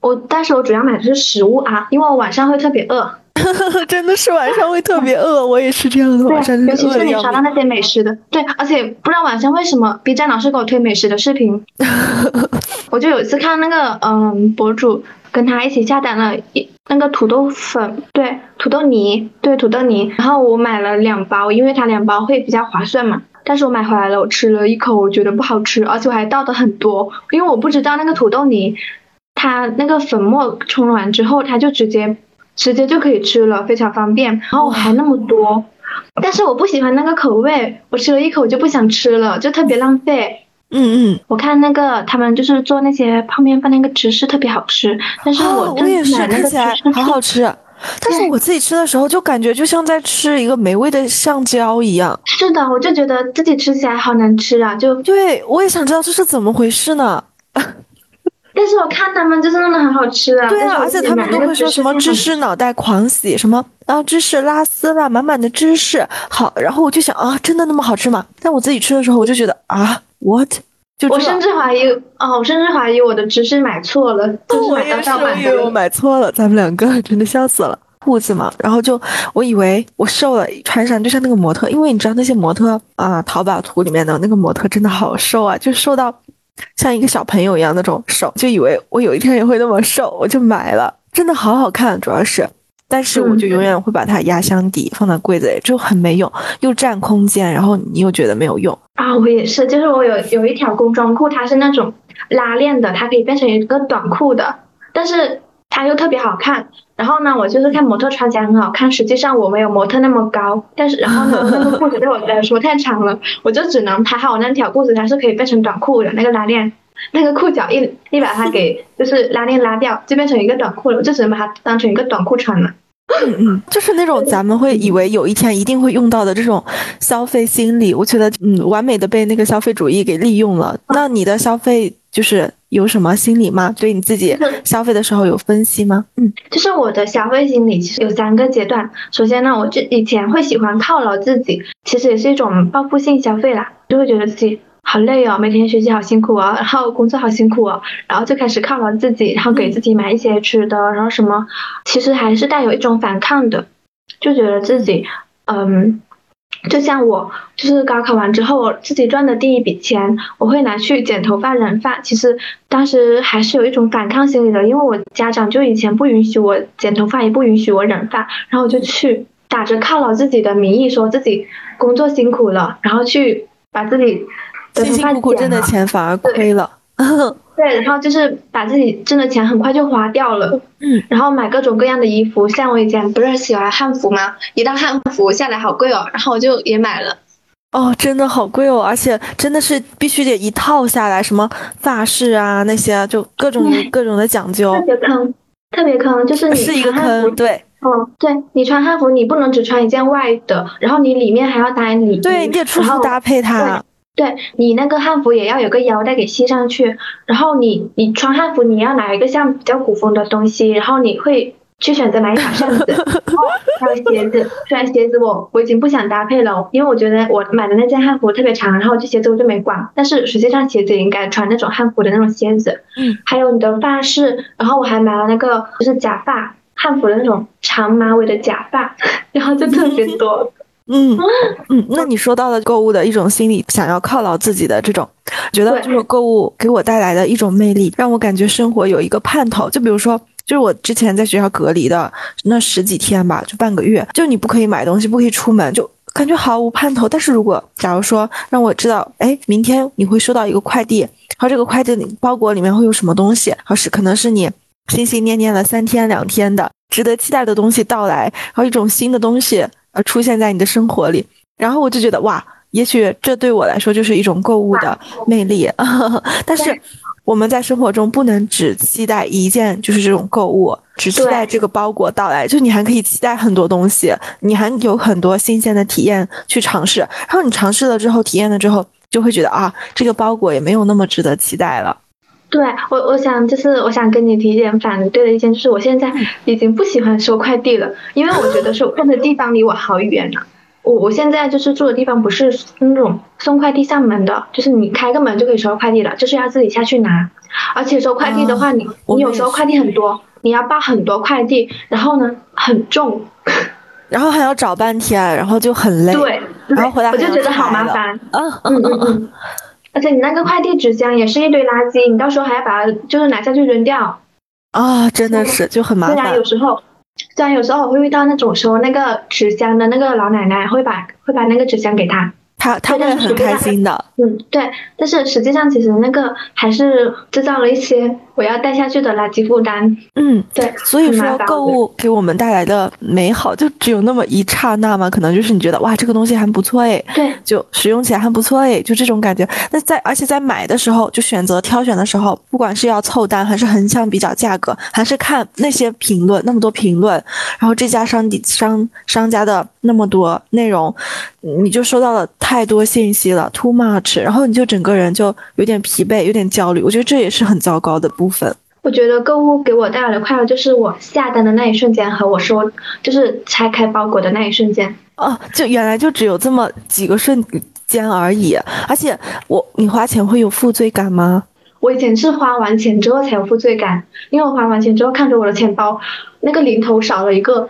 我但是我主要买的是食物啊，因为我晚上会特别饿。真的是晚上会特别饿，我也是这样的。晚上尤其是你刷到那些美食的，对，而且不知道晚上为什么 B 站老是给我推美食的视频。我就有一次看那个嗯博主跟他一起下单了一那个土豆粉，对，土豆泥，对，土豆泥。然后我买了两包，因为它两包会比较划算嘛。但是我买回来了，我吃了一口，我觉得不好吃，而且我还倒的很多，因为我不知道那个土豆泥，它那个粉末冲完之后，它就直接。直接就可以吃了，非常方便，然后我还那么多，但是我不喜欢那个口味，我吃了一口就不想吃了，就特别浪费。嗯嗯，我看那个他们就是做那些泡面放那个芝士特别好吃，但是我我也是看起来好好吃，但是我自己吃的时候就感觉就像在吃一个没味的橡胶一样。是的，我就觉得自己吃起来好难吃啊，就对我也想知道这是怎么回事呢。但是我看他们就是弄得很好吃啊，对啊，而且他们都会说什么芝士脑袋狂喜，什么啊芝士拉丝了，满满的芝士，好，然后我就想啊，真的那么好吃吗？但我自己吃的时候，我就觉得啊，what？就我甚至怀疑，哦，我甚至怀疑我的芝士买错了，就是买到盗版的。我买错了，咱们两个 真的笑死了。裤子嘛，然后就我以为我瘦了，穿上就像那个模特，因为你知道那些模特啊，淘宝图里面的那个模特真的好瘦啊，就瘦到。像一个小朋友一样那种瘦，就以为我有一天也会那么瘦，我就买了，真的好好看，主要是，但是我就永远会把它压箱底，放在柜子里，就很没用，又占空间，然后你又觉得没有用啊。我也是，就是我有有一条工装裤，它是那种拉链的，它可以变成一个短裤的，但是。它又特别好看，然后呢，我就是看模特穿起来很好看，实际上我没有模特那么高，但是然后呢，那个裤子对我来说太长了，我就只能还好我那条裤子它是可以变成短裤的，那个拉链，那个裤脚一一把它给就是拉链拉掉，就变成一个短裤了，我就只能把它当成一个短裤穿了。嗯嗯，就是那种咱们会以为有一天一定会用到的这种消费心理，我觉得嗯，完美的被那个消费主义给利用了。那你的消费就是。有什么心理吗？对你自己 消费的时候有分析吗？嗯，就是我的消费心理其实有三个阶段。首先呢，我就以前会喜欢犒劳自己，其实也是一种报复性消费啦，就会觉得自己好累哦，每天学习好辛苦哦，然后工作好辛苦哦，然后就开始犒劳自己，然后给自己买一些吃的，然后什么，其实还是带有一种反抗的，就觉得自己，嗯。就像我，就是高考完之后，我自己赚的第一笔钱，我会拿去剪头发、染发。其实当时还是有一种反抗心理的，因为我家长就以前不允许我剪头发，也不允许我染发，然后我就去打着犒劳自己的名义，说自己工作辛苦了，然后去把自己的头发剪挣的钱反而亏了。对，然后就是把自己挣的钱很快就花掉了，嗯，然后买各种各样的衣服，像我以前不是喜欢汉服吗？一套汉服下来好贵哦，然后我就也买了。哦，真的好贵哦，而且真的是必须得一套下来，什么发饰啊那些，就各种 各种的讲究。特别坑，特别坑，就是你是一个坑，对，嗯，对你穿汉服，你不能只穿一件外的，然后你里面还要搭里衣，对，你得处处搭配它。对你那个汉服也要有个腰带给系上去，然后你你穿汉服你要拿一个像比较古风的东西，然后你会去选择买一把扇 子，还有鞋子。虽然鞋子我我已经不想搭配了，因为我觉得我买的那件汉服特别长，然后这鞋子我就没管。但是实际上鞋子应该穿那种汉服的那种鞋子。嗯。还有你的发饰，然后我还买了那个就是假发，汉服的那种长马尾的假发，然后就特别多。嗯嗯，那你说到了购物的一种心理，想要犒劳自己的这种，觉得就是购物给我带来的一种魅力，让我感觉生活有一个盼头。就比如说，就是我之前在学校隔离的那十几天吧，就半个月，就你不可以买东西，不可以出门，就感觉毫无盼头。但是如果假如说让我知道，哎，明天你会收到一个快递，然后这个快递里包裹里面会有什么东西，然后是可能是你心心念念了三天两天的值得期待的东西到来，然后一种新的东西。而出现在你的生活里，然后我就觉得哇，也许这对我来说就是一种购物的魅力。但是我们在生活中不能只期待一件，就是这种购物，只期待这个包裹到来，就你还可以期待很多东西，你还有很多新鲜的体验去尝试。然后你尝试了之后，体验了之后，就会觉得啊，这个包裹也没有那么值得期待了。对我，我想就是我想跟你提一点反对的意见，就是我现在已经不喜欢收快递了，因为我觉得收快的地方离我好远啊。我我现在就是住的地方不是那种送快递上门的，就是你开个门就可以收到快递了，就是要自己下去拿。而且收快递的话，你你有时候快递很多，你要抱很多快递，然后呢很重，然后还要找半天，然后就很累。对，然后回来我就觉得好麻烦。嗯嗯嗯嗯。而且你那个快递纸箱也是一堆垃圾，你到时候还要把它就是拿下去扔掉。啊，真的是就很麻烦。虽然有时候，虽然有时候我会遇到那种收那个纸箱的那个老奶奶，会把会把那个纸箱给他。他他会很开心的，嗯，对，但是实际上其实那个还是制造了一些我要带下去的垃圾负担，嗯，对，所以说购物给我们带来的美好就只有那么一刹那嘛，可能就是你觉得哇这个东西还不错哎，对，就使用起来还不错哎，就这种感觉。那在而且在买的时候就选择挑选的时候，不管是要凑单还是横向比较价格，还是看那些评论那么多评论，然后这家商底商商家的那么多内容，你就收到了太多信息。了 too much，然后你就整个人就有点疲惫，有点焦虑。我觉得这也是很糟糕的部分。我觉得购物给我带来的快乐，就是我下单的那一瞬间和我说，就是拆开包裹的那一瞬间。哦，就原来就只有这么几个瞬间而已。而且我，你花钱会有负罪感吗？我以前是花完钱之后才有负罪感，因为我花完钱之后看着我的钱包那个零头少了一个，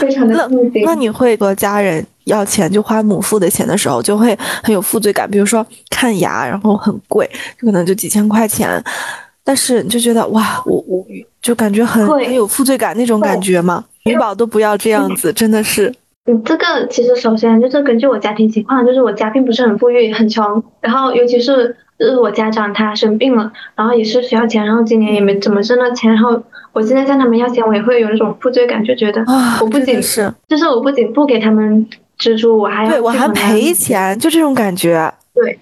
非常的痛心。那你会和家人？要钱就花母父的钱的时候，就会很有负罪感。比如说看牙，然后很贵，就可能就几千块钱，但是你就觉得哇，我我就感觉很很有负罪感那种感觉嘛。女宝都不要这样子，真的是。嗯，这个其实首先就是根据我家庭情况，就是我家并不是很富裕，很穷。然后尤其是就是我家长他生病了，然后也是需要钱，然后今年也没怎么挣到钱，然后我现在向他们要钱，我也会有那种负罪感，就觉得我不仅是，就是我不仅不给他们。支出我还要对我还赔钱，就这种感觉。对，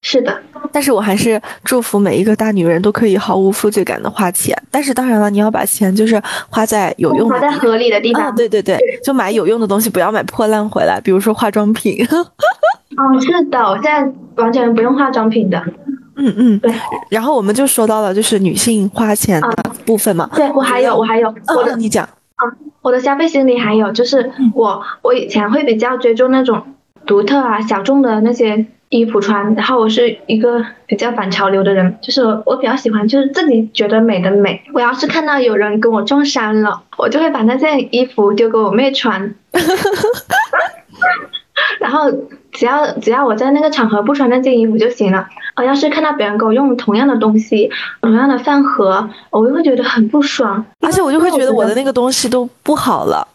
是的。但是我还是祝福每一个大女人都可以毫无负罪感的花钱。但是当然了，你要把钱就是花在有用、花在合理的地方。对对对，就买有用的东西，不要买破烂回来。比如说化妆品。哦，是的，我现在完全不用化妆品的。嗯嗯，对。然后我们就说到了就是女性花钱的部分嘛。对我还有我还有，我的你讲。我的消费心理还有就是我我以前会比较追逐那种独特啊小众的那些衣服穿，然后我是一个比较反潮流的人，就是我比较喜欢就是自己觉得美的美。我要是看到有人跟我撞衫了，我就会把那件衣服丢给我妹穿。然后只要只要我在那个场合不穿那件衣服就行了。啊，要是看到别人给我用同样的东西，同样的饭盒，我就会觉得很不爽，而且我就会觉得我的那个东西都不好了。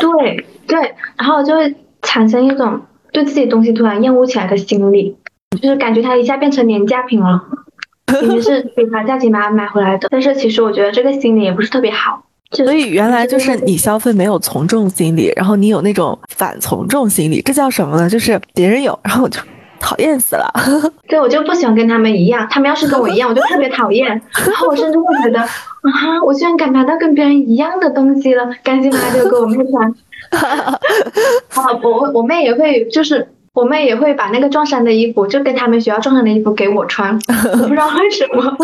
对对，然后就会产生一种对自己东西突然厌恶起来的心理，就是感觉它一下变成廉价品了，明明是比它价钱买买回来的，但是其实我觉得这个心理也不是特别好。所以原来就是你消费没有从众心理，然后你有那种反从众心理，这叫什么呢？就是别人有，然后我就讨厌死了。对，我就不喜欢跟他们一样，他们要是跟我一样，我就特别讨厌。然后我甚至会觉得，啊，我居然敢拿到跟别人一样的东西了，赶紧拿这个给我妹穿。啊，我我妹也会，就是我妹也会把那个撞衫的衣服，就跟他们学校撞衫的衣服给我穿，我不知道为什么。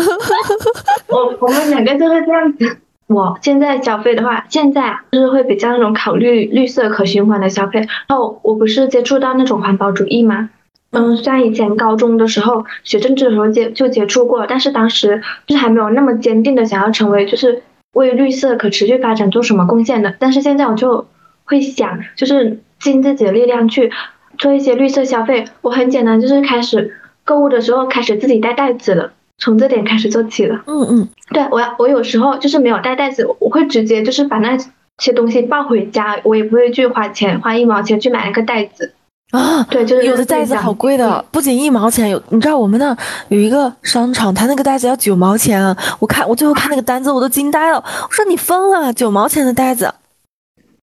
我我们两个就会这样子。我现在消费的话，现在就是会比较那种考虑绿色可循环的消费。然后我不是接触到那种环保主义吗？嗯，虽然以前高中的时候学政治的时候接就接触过，但是当时就是还没有那么坚定的想要成为就是为绿色可持续发展做什么贡献的。但是现在我就会想，就是尽自己的力量去做一些绿色消费。我很简单，就是开始购物的时候开始自己带袋子了。从这点开始做起了。嗯嗯，对我要我有时候就是没有带袋子，我会直接就是把那些东西抱回家，我也不会去花钱花一毛钱去买那个袋子。啊，对，就是有的袋子好贵的，不仅一毛钱，有你知道我们那有一个商场，他那个袋子要九毛钱啊！我看我最后看那个单子我都惊呆了，我说你疯了，九毛钱的袋子。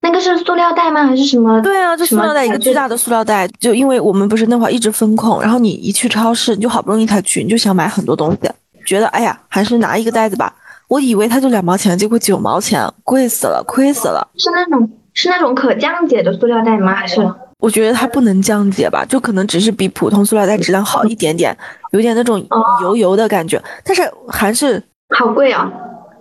那个是塑料袋吗？还是什么？对啊，就塑料袋，一个巨大的塑料袋。就因为我们不是那会儿一直风控，然后你一去超市，你就好不容易才去，你就想买很多东西，觉得哎呀，还是拿一个袋子吧。我以为它就两毛钱，结果九毛钱，贵死了，亏死了。是那种是那种可降解的塑料袋吗？还是？我觉得它不能降解吧，就可能只是比普通塑料袋质量好一点点，有点那种油油的感觉，但是还是好贵啊，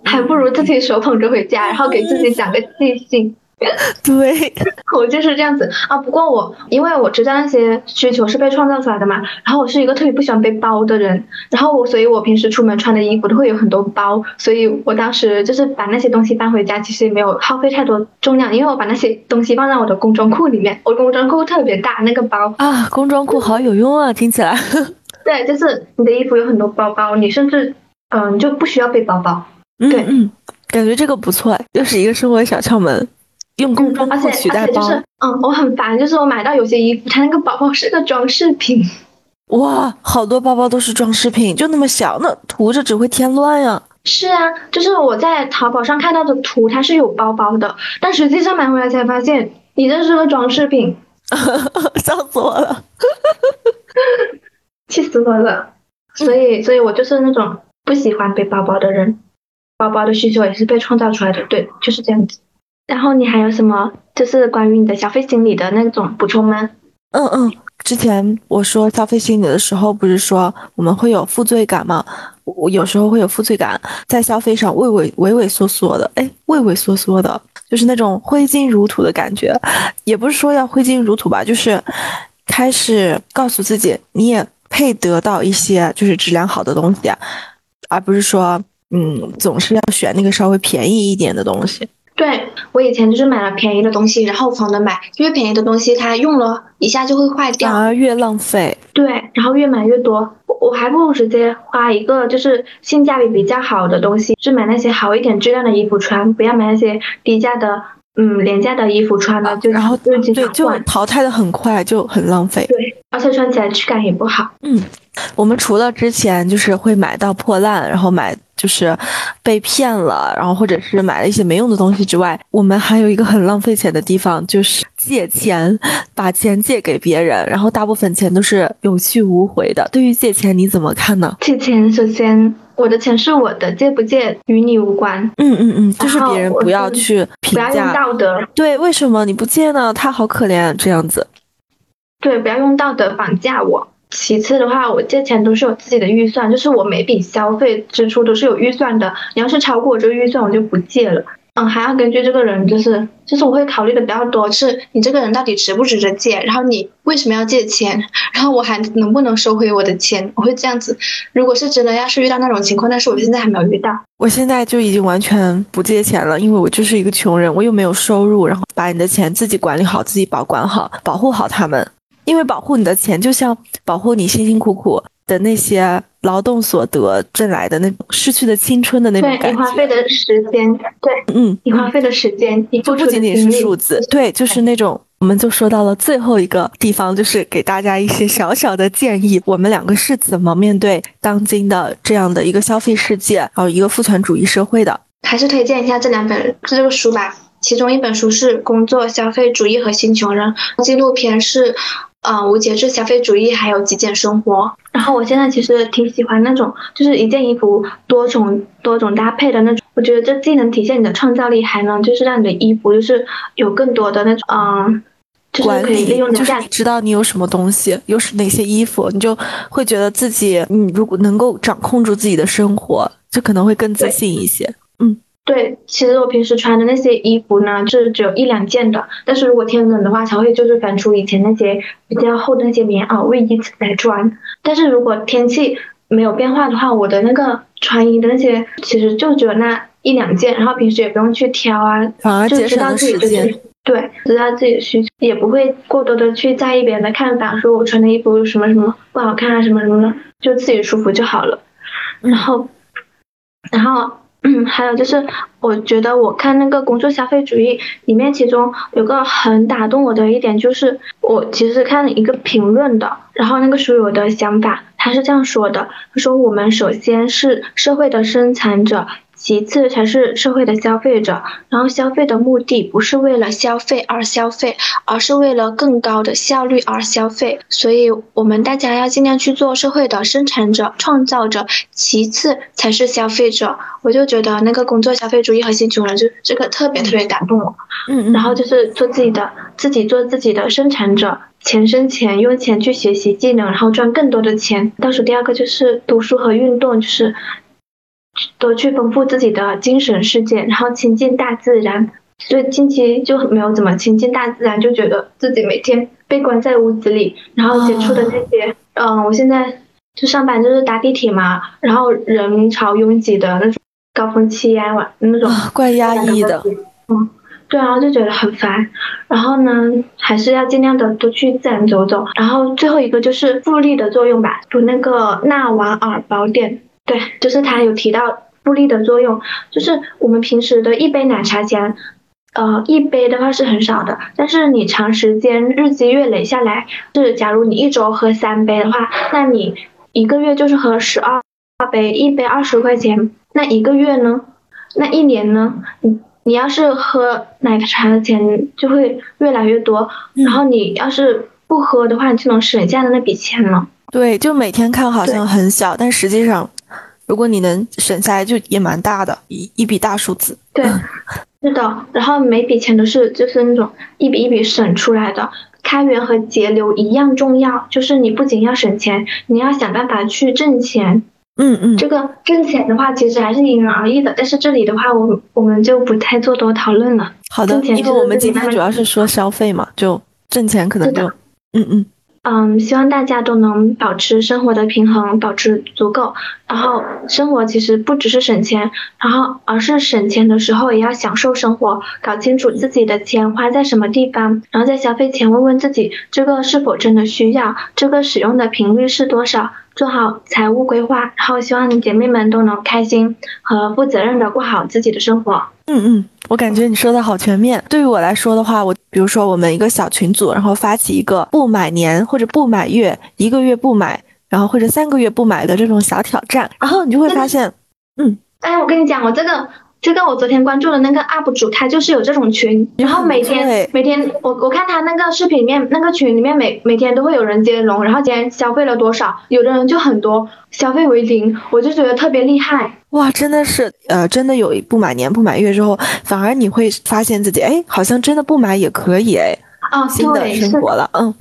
还不如自己手捧着回家，然后给自己讲个记性。对，我就是这样子啊。不过我因为我知道那些需求是被创造出来的嘛，然后我是一个特别不喜欢背包的人，然后我所以，我平时出门穿的衣服都会有很多包，所以我当时就是把那些东西搬回家，其实也没有耗费太多重量，因为我把那些东西放在我的工装裤里面，我工装裤特别大，那个包啊，工装裤好有用啊，听起来。对，就是你的衣服有很多包包，你甚至嗯，你就不需要背包包。对，嗯，感觉这个不错，又是一个生活小窍门。用工装裤取代包，嗯，我很烦，就是我买到有些衣服，它那个包包是个装饰品。哇，好多包包都是装饰品，就那么小，那涂着只会添乱呀。是啊，就是我在淘宝上看到的图，它是有包包的，但实际上买回来才发现，你这是个装饰品，笑死我了，气死我了。所以，所以我就是那种不喜欢背包包的人，包包的需求也是被创造出来的，对，就是这样子。然后你还有什么就是关于你的消费心理的那种补充吗？嗯嗯，之前我说消费心理的时候，不是说我们会有负罪感吗？我有时候会有负罪感，在消费上畏畏畏畏缩缩的，哎，畏畏缩缩的，就是那种挥金如土的感觉，也不是说要挥金如土吧，就是开始告诉自己你也配得到一些就是质量好的东西，而不是说嗯总是要选那个稍微便宜一点的东西。对我以前就是买了便宜的东西，然后狂的买，因为便宜的东西它用了一下就会坏掉，反而越浪费。对，然后越买越多，我还不如直接花一个就是性价比比较好的东西，就买那些好一点质量的衣服穿，不要买那些低价的，嗯，廉价的衣服穿了，就然后对就淘汰的很快，就很浪费。对，而且穿起来质感也不好。嗯，我们除了之前就是会买到破烂，然后买。就是被骗了，然后或者是买了一些没用的东西之外，我们还有一个很浪费钱的地方，就是借钱，把钱借给别人，然后大部分钱都是有去无回的。对于借钱，你怎么看呢？借钱，首先我的钱是我的，借不借与你无关。嗯嗯嗯，就是别人不要去评价，不要用道德。对，为什么你不借呢？他好可怜，这样子。对，不要用道德绑架我。其次的话，我借钱都是有自己的预算，就是我每笔消费支出都是有预算的。你要是超过我这个预算，我就不借了。嗯，还要根据这个人，就是就是我会考虑的比较多，是你这个人到底值不值得借，然后你为什么要借钱，然后我还能不能收回我的钱，我会这样子。如果是真的要是遇到那种情况，但是我现在还没有遇到。我现在就已经完全不借钱了，因为我就是一个穷人，我又没有收入，然后把你的钱自己管理好，自己保管好，保护好他们。因为保护你的钱，就像保护你辛辛苦苦的那些劳动所得挣来的那种失去的青春的那种感觉。对，你花费的时间，对，嗯，你花费的时间，你不仅仅是数字，对，就是那种。我们就说到了最后一个地方，就是给大家一些小小的建议。我们两个是怎么面对当今的这样的一个消费世界，还有一个父权主义社会的？还是推荐一下这两本这个书吧。其中一本书是《工作、消费主义和新穷人》，纪录片是。呃，无节制消费主义还有极简生活。然后我现在其实挺喜欢那种，就是一件衣服多种多种搭配的那种。我觉得这既能体现你的创造力，还能就是让你的衣服就是有更多的那种嗯，就是可以利用的价值。知道你有什么东西，有是哪些衣服，你就会觉得自己，你，如果能够掌控住自己的生活，就可能会更自信一些。嗯。对，其实我平时穿的那些衣服呢，是只有一两件的。但是如果天冷的话，才会就是翻出以前那些比较厚的那些棉袄、卫衣来穿。但是如果天气没有变化的话，我的那个穿衣的那些其实就只有那一两件，然后平时也不用去挑啊，就知道自己的需对，知道自己的需求，也不会过多的去在意别人的看法，说我穿的衣服什么什么不好看啊，什么什么的，就自己舒服就好了。然后，然后。嗯，还有就是，我觉得我看那个工作消费主义里面，其中有个很打动我的一点，就是我其实看一个评论的，然后那个书友的想法，他是这样说的，他说我们首先是社会的生产者。其次才是社会的消费者，然后消费的目的不是为了消费而消费，而是为了更高的效率而消费。所以，我们大家要尽量去做社会的生产者、创造者，其次才是消费者。我就觉得那个工作消费主义核心穷人就这个特别特别打动我。嗯嗯。然后就是做自己的，自己做自己的生产者，钱生钱，用钱去学习技能，然后赚更多的钱。倒数第二个就是读书和运动，就是。多去丰富自己的精神世界，然后亲近大自然。所以近期就没有怎么亲近大自然，就觉得自己每天被关在屋子里，然后接触的那些，嗯，我现在就上班就是搭地铁嘛，然后人潮拥挤的那种高峰期呀，晚那种怪压抑的，嗯。对啊，就觉得很烦，然后呢，还是要尽量的多去自然走走。然后最后一个就是复利的作用吧，读那个《纳瓦尔宝典》，对，就是他有提到复利的作用，就是我们平时的一杯奶茶钱，呃，一杯的话是很少的，但是你长时间日积月累下来，是假如你一周喝三杯的话，那你一个月就是喝十二杯，一杯二十块钱，那一个月呢？那一年呢？你。你要是喝奶茶的钱就会越来越多，然后你要是不喝的话，你就能省下的那笔钱了。对，就每天看好像很小，但实际上，如果你能省下来，就也蛮大的一一笔大数字。对，是的。然后每笔钱都是就是那种一笔一笔省出来的，开源和节流一样重要。就是你不仅要省钱，你要想办法去挣钱。嗯嗯，这个挣钱的话，其实还是因人而异的。但是这里的话，我我们就不太做多讨论了。好的，因为我们今天主要是说消费嘛，就挣钱可能就，嗯嗯。嗯，希望大家都能保持生活的平衡，保持足够。然后生活其实不只是省钱，然后而是省钱的时候也要享受生活，搞清楚自己的钱花在什么地方，然后在消费前问问自己这个是否真的需要，这个使用的频率是多少，做好财务规划。然后希望姐妹们都能开心和负责任的过好自己的生活。嗯嗯。我感觉你说的好全面。对于我来说的话，我比如说我们一个小群组，然后发起一个不买年或者不买月，一个月不买，然后或者三个月不买的这种小挑战，然后你就会发现，嗯，哎，我跟你讲，我这个。这个我昨天关注的那个 UP 主，他就是有这种群，然后每天每天我我看他那个视频里面那个群里面每每天都会有人接龙，然后今天消费了多少，有的人就很多，消费为零，我就觉得特别厉害。哇，真的是，呃，真的有不买年不买月之后，反而你会发现自己，哎，好像真的不买也可以，哎，啊，新的生活了，嗯，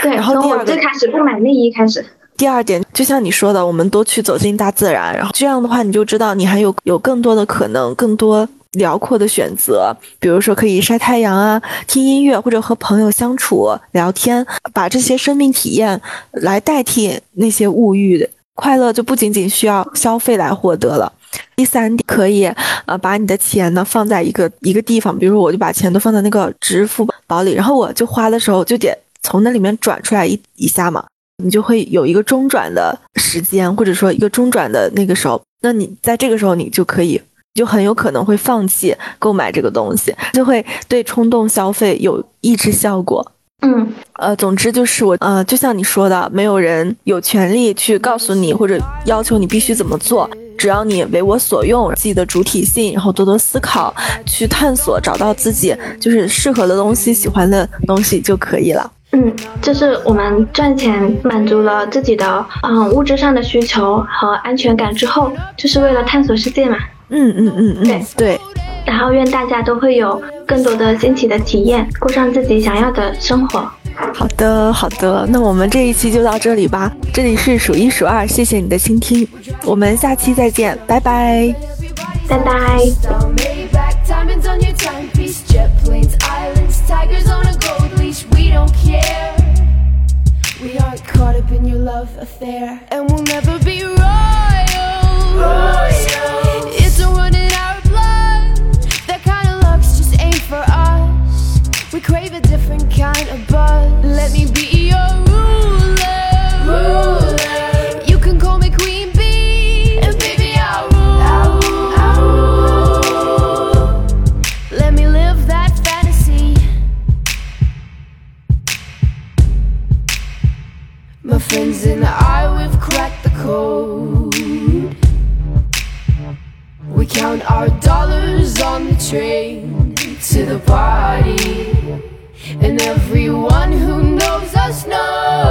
对，然后从我最开始不买内衣开始。第二点，就像你说的，我们多去走进大自然，然后这样的话，你就知道你还有有更多的可能，更多辽阔的选择。比如说，可以晒太阳啊，听音乐，或者和朋友相处、聊天，把这些生命体验来代替那些物欲的快乐，就不仅仅需要消费来获得了。第三点，可以呃把你的钱呢放在一个一个地方，比如说我就把钱都放在那个支付宝里，然后我就花的时候就得从那里面转出来一一下嘛。你就会有一个中转的时间，或者说一个中转的那个时候，那你在这个时候你就可以，就很有可能会放弃购买这个东西，就会对冲动消费有抑制效果。嗯，呃，总之就是我，呃，就像你说的，没有人有权利去告诉你或者要求你必须怎么做，只要你为我所用，自己的主体性，然后多多思考，去探索，找到自己就是适合的东西、喜欢的东西就可以了。嗯，就是我们赚钱满足了自己的嗯物质上的需求和安全感之后，就是为了探索世界嘛。嗯嗯嗯嗯，对对。然后愿大家都会有更多的新奇的体验，过上自己想要的生活。好的好的，那我们这一期就到这里吧。这里是数一数二，谢谢你的倾听，我们下期再见，拜拜，拜拜。Don't care. We aren't caught up in your love affair, and we'll never be. Royal. It's a run in our blood. That kind of luck's just ain't for us. We crave a different kind of buzz. Let me be your ruler. ruler. You can call me Queen friends and I, we've cracked the code. We count our dollars on the train to the party. And everyone who knows us knows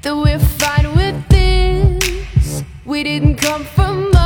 that we're fine with this. We didn't come for